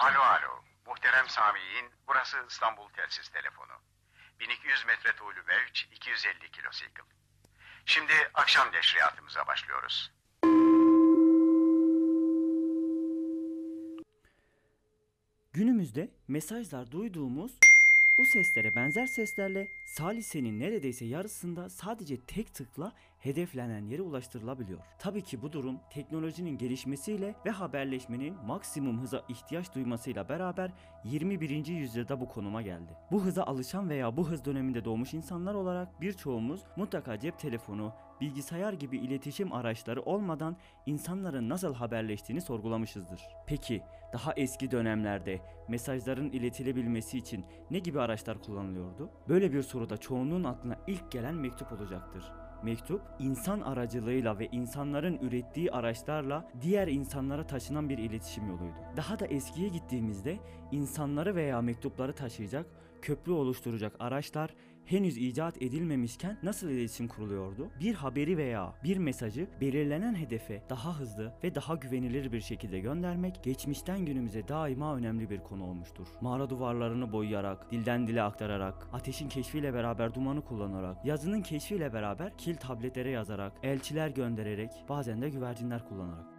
Alo alo. Muhterem Sami'in burası İstanbul Telsiz Telefonu. 1200 metre tuğlu mevç 250 kilosikl. Şimdi akşam neşriyatımıza başlıyoruz. Günümüzde mesajlar duyduğumuz bu seslere benzer seslerle salisenin neredeyse yarısında sadece tek tıkla hedeflenen yere ulaştırılabiliyor. Tabii ki bu durum teknolojinin gelişmesiyle ve haberleşmenin maksimum hıza ihtiyaç duymasıyla beraber 21. yüzyılda bu konuma geldi. Bu hıza alışan veya bu hız döneminde doğmuş insanlar olarak birçoğumuz mutlaka cep telefonu, bilgisayar gibi iletişim araçları olmadan insanların nasıl haberleştiğini sorgulamışızdır. Peki daha eski dönemlerde mesajların iletilebilmesi için ne gibi araçlar kullanılıyordu? Böyle bir soruda çoğunluğun aklına ilk gelen mektup olacaktır. Mektup, insan aracılığıyla ve insanların ürettiği araçlarla diğer insanlara taşınan bir iletişim yoluydu. Daha da eskiye gittiğimizde insanları veya mektupları taşıyacak, köprü oluşturacak araçlar henüz icat edilmemişken nasıl iletişim kuruluyordu? Bir haberi veya bir mesajı belirlenen hedefe daha hızlı ve daha güvenilir bir şekilde göndermek geçmişten günümüze daima önemli bir konu olmuştur. Mağara duvarlarını boyayarak, dilden dile aktararak, ateşin keşfiyle beraber dumanı kullanarak, yazının keşfiyle beraber kil tabletlere yazarak, elçiler göndererek, bazen de güvercinler kullanarak.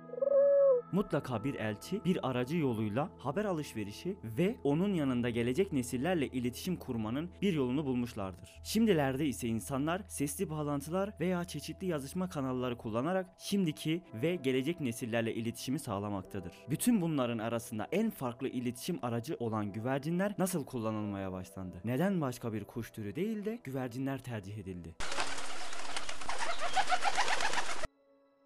Mutlaka bir elçi bir aracı yoluyla haber alışverişi ve onun yanında gelecek nesillerle iletişim kurmanın bir yolunu bulmuşlardır. Şimdilerde ise insanlar sesli bağlantılar veya çeşitli yazışma kanalları kullanarak şimdiki ve gelecek nesillerle iletişimi sağlamaktadır. Bütün bunların arasında en farklı iletişim aracı olan güvercinler nasıl kullanılmaya başlandı? Neden başka bir kuş türü değil de güvercinler tercih edildi?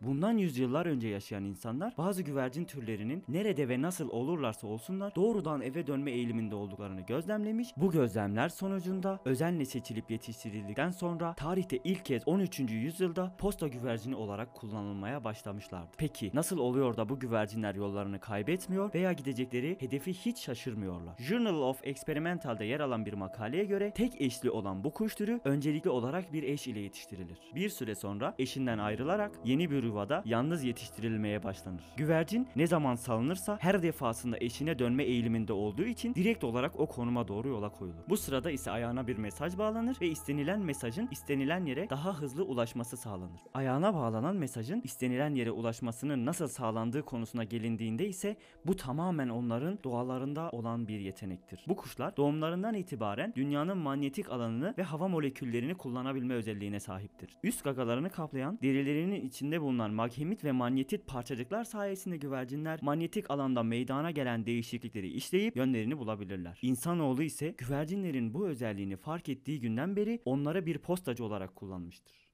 Bundan yüzyıllar önce yaşayan insanlar bazı güvercin türlerinin nerede ve nasıl olurlarsa olsunlar doğrudan eve dönme eğiliminde olduklarını gözlemlemiş. Bu gözlemler sonucunda özenle seçilip yetiştirildikten sonra tarihte ilk kez 13. yüzyılda posta güvercini olarak kullanılmaya başlamışlardı. Peki nasıl oluyor da bu güvercinler yollarını kaybetmiyor veya gidecekleri hedefi hiç şaşırmıyorlar? Journal of Experimental'da yer alan bir makaleye göre tek eşli olan bu kuş türü öncelikli olarak bir eş ile yetiştirilir. Bir süre sonra eşinden ayrılarak yeni bir yuvada yalnız yetiştirilmeye başlanır. Güvercin ne zaman salınırsa her defasında eşine dönme eğiliminde olduğu için direkt olarak o konuma doğru yola koyulur. Bu sırada ise ayağına bir mesaj bağlanır ve istenilen mesajın istenilen yere daha hızlı ulaşması sağlanır. Ayağına bağlanan mesajın istenilen yere ulaşmasının nasıl sağlandığı konusuna gelindiğinde ise bu tamamen onların doğalarında olan bir yetenektir. Bu kuşlar doğumlarından itibaren dünyanın manyetik alanını ve hava moleküllerini kullanabilme özelliğine sahiptir. Üst gagalarını kaplayan derilerinin içinde bulunan maghemit ve manyetit parçacıklar sayesinde güvercinler manyetik alanda meydana gelen değişiklikleri işleyip yönlerini bulabilirler. İnsanoğlu ise güvercinlerin bu özelliğini fark ettiği günden beri onları bir postacı olarak kullanmıştır.